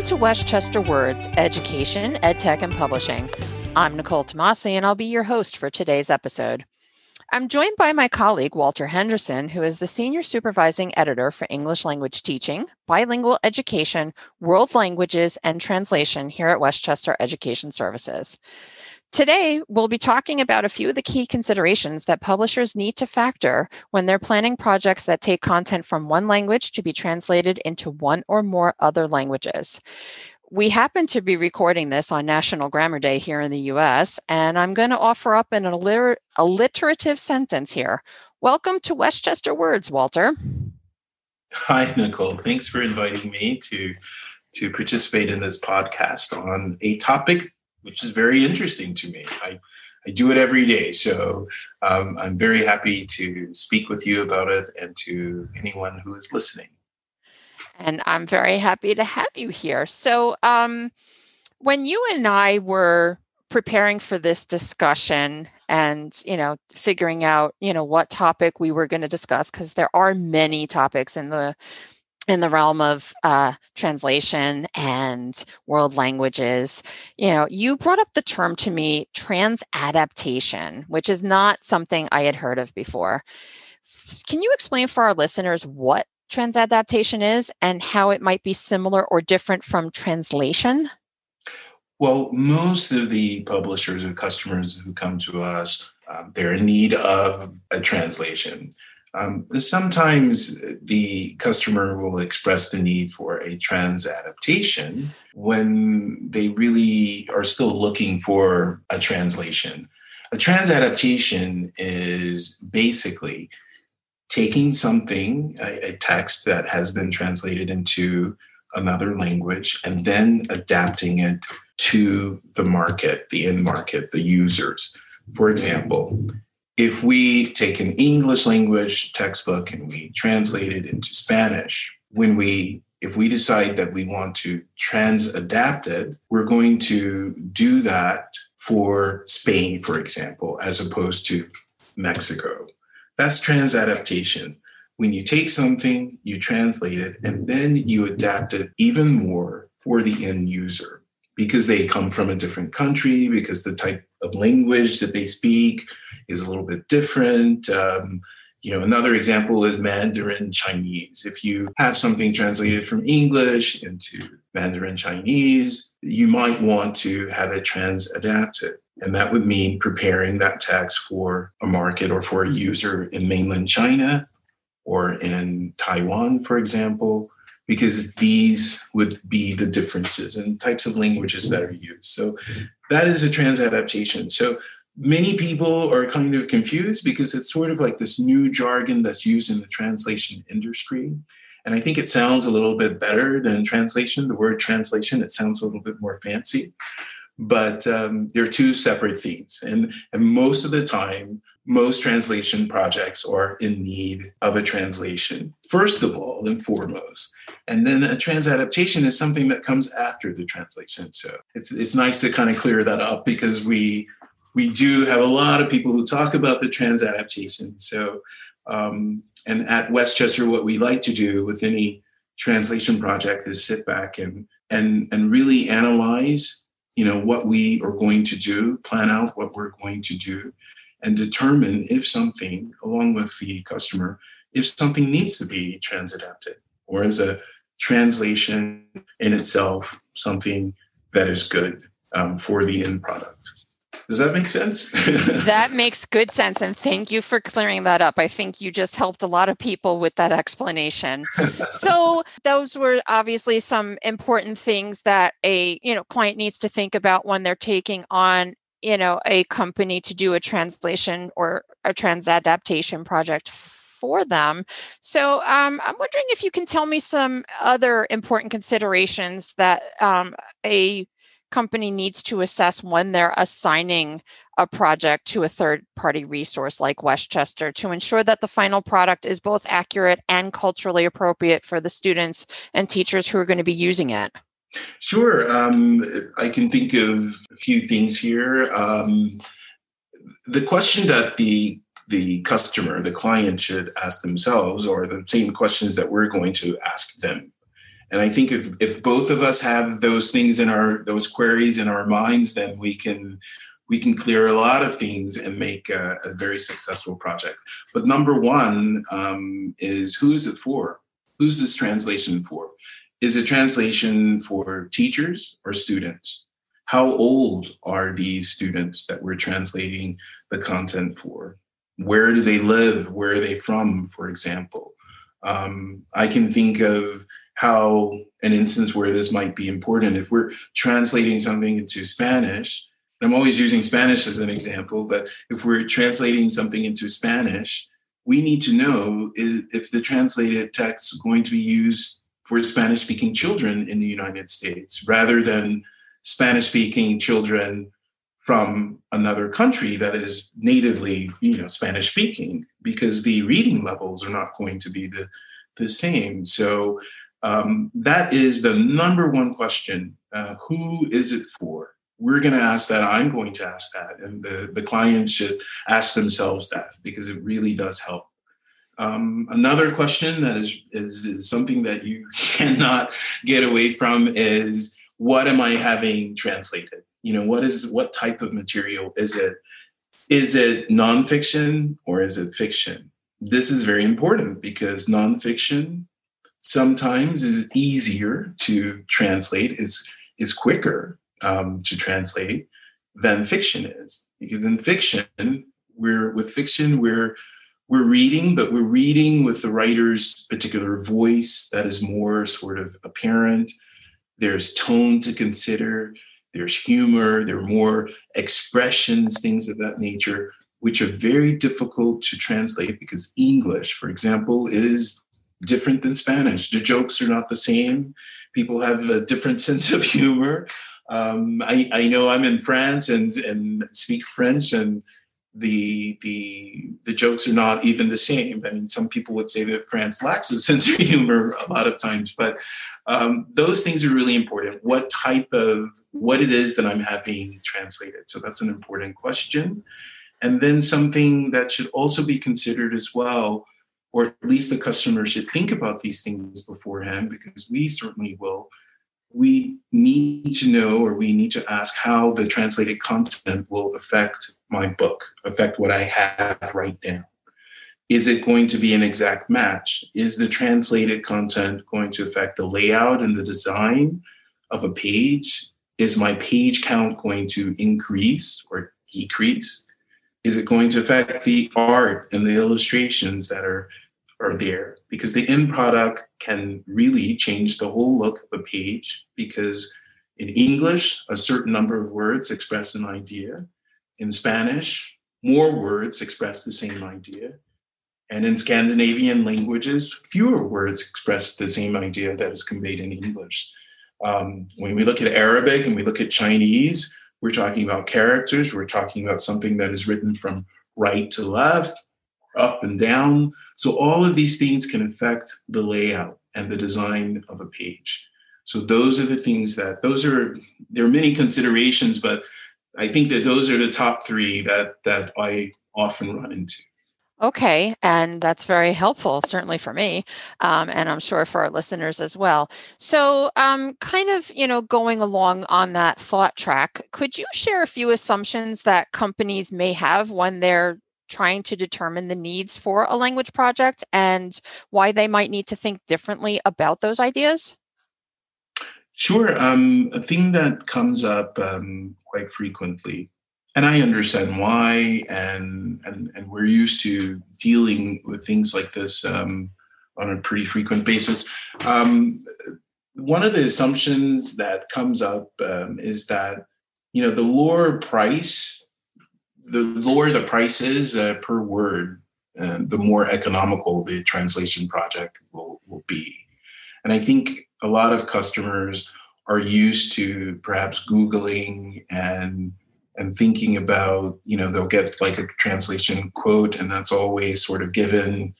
Welcome to Westchester Words Education, EdTech, and Publishing. I'm Nicole Tomasi, and I'll be your host for today's episode. I'm joined by my colleague, Walter Henderson, who is the Senior Supervising Editor for English Language Teaching, Bilingual Education, World Languages, and Translation here at Westchester Education Services. Today, we'll be talking about a few of the key considerations that publishers need to factor when they're planning projects that take content from one language to be translated into one or more other languages. We happen to be recording this on National Grammar Day here in the US, and I'm going to offer up an alliter- alliterative sentence here. Welcome to Westchester Words, Walter. Hi, Nicole. Thanks for inviting me to, to participate in this podcast on a topic which is very interesting to me. I, I do it every day. So um, I'm very happy to speak with you about it and to anyone who is listening. And I'm very happy to have you here. So, um, when you and I were preparing for this discussion and you know figuring out you know what topic we were going to discuss because there are many topics in the in the realm of uh, translation and world languages. You know you brought up the term to me transadaptation which is not something i had heard of before. Can you explain for our listeners what transadaptation is and how it might be similar or different from translation? Well most of the publishers or customers who come to us um, they're in need of a translation um, sometimes the customer will express the need for a trans adaptation when they really are still looking for a translation. A trans adaptation is basically taking something, a, a text that has been translated into another language, and then adapting it to the market, the end market, the users. For example, if we take an English language textbook and we translate it into Spanish, when we if we decide that we want to trans adapt it, we're going to do that for Spain, for example, as opposed to Mexico. That's trans adaptation. When you take something, you translate it, and then you adapt it even more for the end user because they come from a different country, because the type of language that they speak is a little bit different. Um, you know, another example is Mandarin Chinese. If you have something translated from English into Mandarin Chinese, you might want to have it trans adapted. And that would mean preparing that text for a market or for a user in mainland China or in Taiwan, for example, because these would be the differences and types of languages that are used. So that is a trans adaptation. So many people are kind of confused because it's sort of like this new jargon that's used in the translation industry. And I think it sounds a little bit better than translation. The word translation, it sounds a little bit more fancy. But um, they're two separate things. And, and most of the time, most translation projects are in need of a translation, first of all and foremost. And then a transadaptation is something that comes after the translation. So it's, it's nice to kind of clear that up because we we do have a lot of people who talk about the trans adaptation. So, um, and at Westchester, what we like to do with any translation project is sit back and and and really analyze, you know, what we are going to do, plan out what we're going to do, and determine if something, along with the customer, if something needs to be trans adapted, or is a translation in itself something that is good um, for the end product. Does that make sense? that makes good sense. And thank you for clearing that up. I think you just helped a lot of people with that explanation. so those were obviously some important things that a you know client needs to think about when they're taking on you know a company to do a translation or a trans adaptation project for them. So um, I'm wondering if you can tell me some other important considerations that um, a company needs to assess when they're assigning a project to a third party resource like Westchester to ensure that the final product is both accurate and culturally appropriate for the students and teachers who are going to be using it? Sure. Um, I can think of a few things here. Um, the question that the the customer, the client should ask themselves, or the same questions that we're going to ask them And I think if, if both of us have those things in our those queries in our minds, then we can we can clear a lot of things and make a, a very successful project. But number one um, is who is it for? Who's this translation for? Is it translation for teachers or students? How old are these students that we're translating the content for? Where do they live? Where are they from, for example? Um, I can think of how an instance where this might be important. If we're translating something into Spanish, and I'm always using Spanish as an example, but if we're translating something into Spanish, we need to know if the translated text is going to be used for Spanish speaking children in the United States rather than Spanish speaking children from another country that is natively you know spanish speaking because the reading levels are not going to be the, the same so um, that is the number one question uh, who is it for? We're going to ask that i'm going to ask that and the, the client should ask themselves that because it really does help. Um, another question that is, is, is something that you cannot get away from is what am i having translated? You know what is what type of material is it? Is it nonfiction or is it fiction? This is very important because nonfiction sometimes is easier to translate it's it's quicker um, to translate than fiction is. Because in fiction we're with fiction we're we're reading but we're reading with the writer's particular voice that is more sort of apparent. There's tone to consider there's humor, there are more expressions, things of that nature, which are very difficult to translate because English, for example, is different than Spanish. The jokes are not the same. People have a different sense of humor. Um, I, I, know I'm in France and, and speak French, and the the the jokes are not even the same. I mean, some people would say that France lacks a sense of humor a lot of times, but um, those things are really important. What type of what it is that I'm having translated? So that's an important question, and then something that should also be considered as well, or at least the customer should think about these things beforehand, because we certainly will we need to know or we need to ask how the translated content will affect my book, affect what I have right now. Is it going to be an exact match? Is the translated content going to affect the layout and the design of a page? Is my page count going to increase or decrease? Is it going to affect the art and the illustrations that are are there because the end product can really change the whole look of a page because in English, a certain number of words express an idea. In Spanish, more words express the same idea. And in Scandinavian languages, fewer words express the same idea that is conveyed in English. Um, when we look at Arabic and we look at Chinese, we're talking about characters, we're talking about something that is written from right to left, up and down, so all of these things can affect the layout and the design of a page. So those are the things that those are there are many considerations, but I think that those are the top three that that I often run into. Okay, and that's very helpful, certainly for me, um, and I'm sure for our listeners as well. So, um, kind of, you know, going along on that thought track, could you share a few assumptions that companies may have when they're trying to determine the needs for a language project and why they might need to think differently about those ideas? Sure. Um, a thing that comes up um, quite frequently, and I understand why, and, and, and we're used to dealing with things like this um, on a pretty frequent basis. Um, one of the assumptions that comes up um, is that you know the lower price the lower the price is uh, per word, uh, the more economical the translation project will, will be. And I think a lot of customers are used to perhaps Googling and and thinking about, you know, they'll get like a translation quote, and that's always sort of given,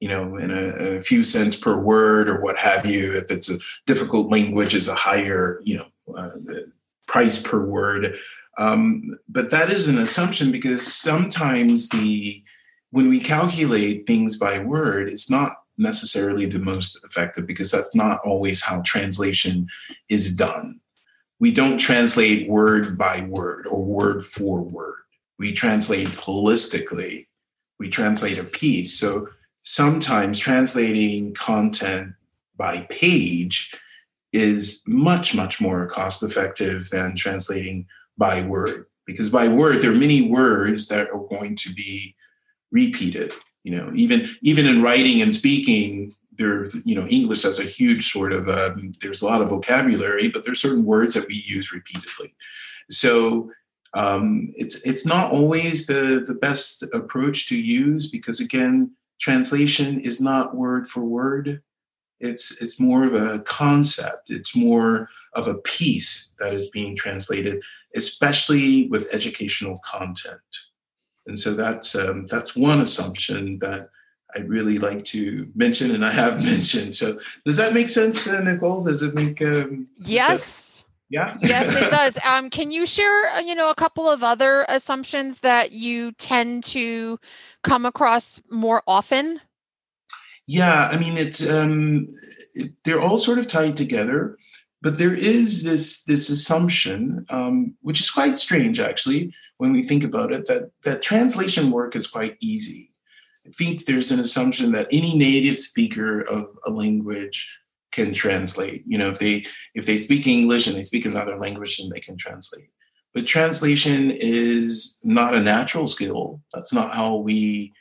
you know, in a, a few cents per word or what have you. If it's a difficult language, is a higher, you know, uh, price per word. Um, but that is an assumption because sometimes the when we calculate things by word, it's not necessarily the most effective because that's not always how translation is done. We don't translate word by word or word for word. We translate holistically. We translate a piece. So sometimes translating content by page is much, much more cost effective than translating by word. Because by word, there are many words that are going to be repeated. You know, even even in writing and speaking, there you know English has a huge sort of um, there's a lot of vocabulary, but there's certain words that we use repeatedly. So um, it's it's not always the the best approach to use because again, translation is not word for word. It's it's more of a concept. It's more of a piece that is being translated, especially with educational content. And so that's um, that's one assumption that I really like to mention, and I have mentioned. So does that make sense, uh, Nicole? Does it make? Um, yes. yeah. yes, it does. Um, can you share, uh, you know, a couple of other assumptions that you tend to come across more often? Yeah, I mean, it's um, they're all sort of tied together, but there is this this assumption, um, which is quite strange actually when we think about it, that that translation work is quite easy. I think there's an assumption that any native speaker of a language can translate. You know, if they if they speak English and they speak another language, then they can translate. But translation is not a natural skill. That's not how we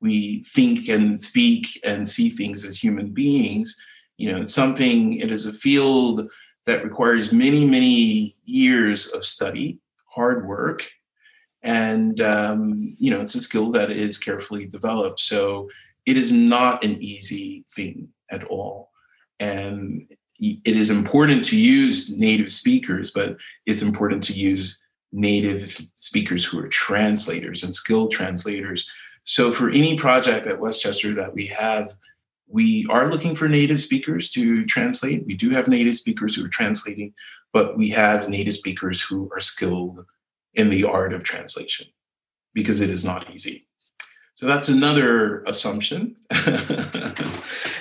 we think and speak and see things as human beings. You know, it's something. It is a field that requires many many years of study, hard work, and um, you know it's a skill that is carefully developed. So it is not an easy thing at all, and it is important to use native speakers, but it's important to use native speakers who are translators and skilled translators. So, for any project at Westchester that we have, we are looking for native speakers to translate. We do have native speakers who are translating, but we have native speakers who are skilled in the art of translation because it is not easy. So that's another assumption.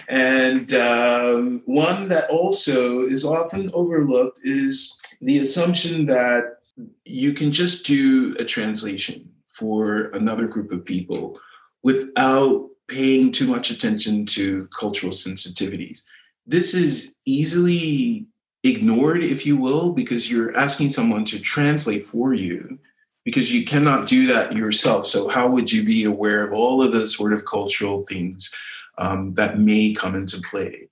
and um, one that also is often overlooked is the assumption that you can just do a translation for another group of people without paying too much attention to cultural sensitivities. This is easily ignored, if you will, because you're asking someone to translate for you because you cannot do that yourself. So, how would you be aware of all of the sort of cultural things um, that may come into play?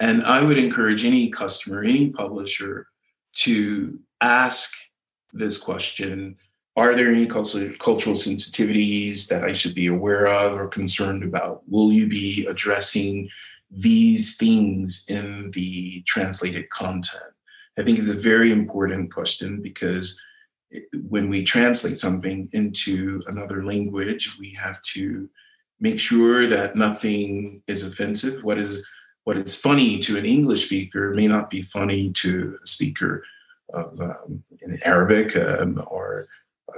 And I would encourage any customer, any publisher to ask this question Are there any cultural sensitivities that I should be aware of or concerned about? Will you be addressing these things in the translated content? I think is a very important question because when we translate something into another language, we have to make sure that nothing is offensive. What is what is funny to an English speaker may not be funny to a speaker of um, in Arabic um, or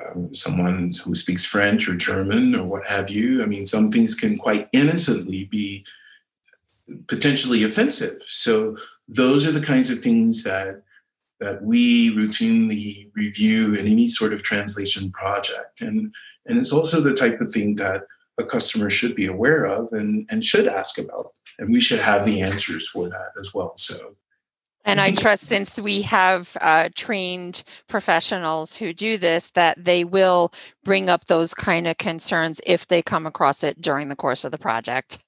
um, someone who speaks French or German or what have you. I mean, some things can quite innocently be potentially offensive. So those are the kinds of things that that we routinely review in any sort of translation project. And, and it's also the type of thing that a customer should be aware of and, and should ask about. And we should have the answers for that as well. So and I trust since we have uh, trained professionals who do this, that they will bring up those kind of concerns if they come across it during the course of the project.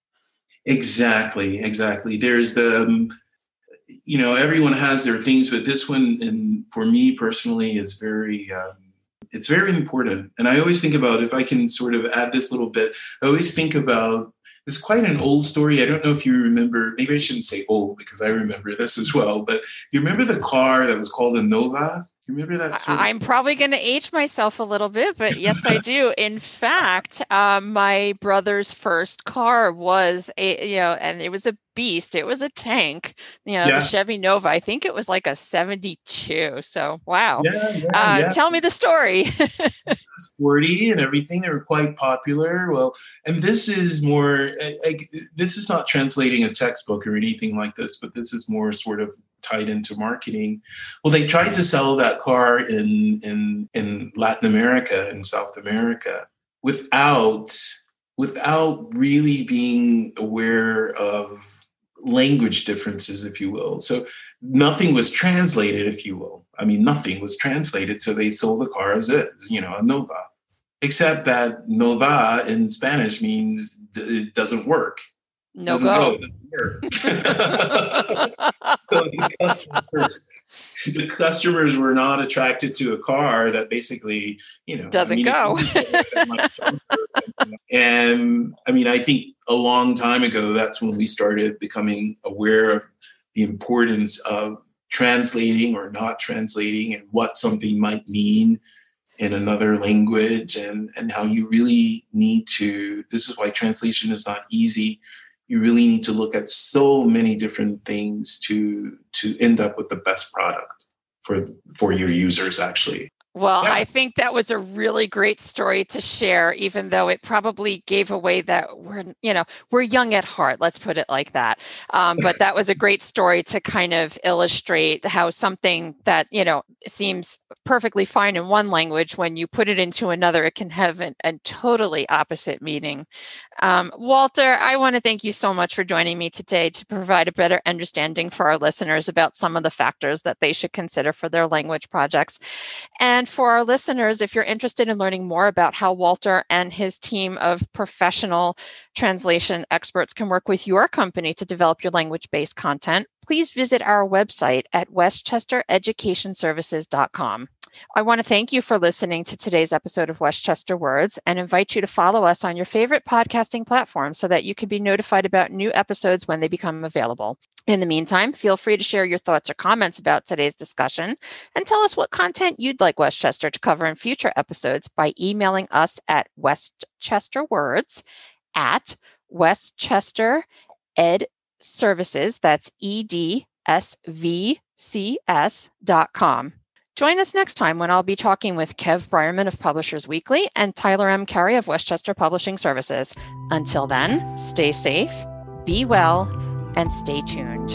Exactly, exactly. There's the um, you know everyone has their things but this one and for me personally is very um, it's very important and i always think about if i can sort of add this little bit i always think about it's quite an old story. I don't know if you remember maybe i shouldn't say old because i remember this as well but you remember the car that was called a nova remember that? Sort of- I'm probably going to age myself a little bit, but yes, I do. In fact, um, my brother's first car was a, you know, and it was a beast. It was a tank, you know, yeah. the Chevy Nova. I think it was like a 72. So, wow. Yeah, yeah, uh. Tell me the story. Sporty and everything. They were quite popular. Well, and this is more, like, this is not translating a textbook or anything like this, but this is more sort of tied into marketing. Well, they tried to sell that car in in in Latin America and South America without without really being aware of language differences, if you will. So nothing was translated, if you will. I mean, nothing was translated, so they sold the car as is, you know, a Nova. Except that Nova in Spanish means it doesn't work. No go. go. so the, customers, the customers were not attracted to a car that basically, you know, doesn't I mean, go. and I mean, I think a long time ago, that's when we started becoming aware of the importance of translating or not translating and what something might mean in another language and and how you really need to this is why translation is not easy you really need to look at so many different things to to end up with the best product for for your users actually well, yeah. I think that was a really great story to share, even though it probably gave away that we're, you know, we're young at heart. Let's put it like that. Um, but that was a great story to kind of illustrate how something that you know seems perfectly fine in one language, when you put it into another, it can have an, a totally opposite meaning. Um, Walter, I want to thank you so much for joining me today to provide a better understanding for our listeners about some of the factors that they should consider for their language projects. For our listeners, if you're interested in learning more about how Walter and his team of professional translation experts can work with your company to develop your language based content, please visit our website at westchestereducationservices.com. I want to thank you for listening to today's episode of Westchester Words and invite you to follow us on your favorite podcasting platform so that you can be notified about new episodes when they become available. In the meantime, feel free to share your thoughts or comments about today's discussion and tell us what content you'd like Westchester to cover in future episodes by emailing us at westchesterwords at Westchester Ed Services, that's E D S V C S dot com. Join us next time when I'll be talking with Kev Breyerman of Publishers Weekly and Tyler M. Carey of Westchester Publishing Services. Until then, stay safe, be well, and stay tuned.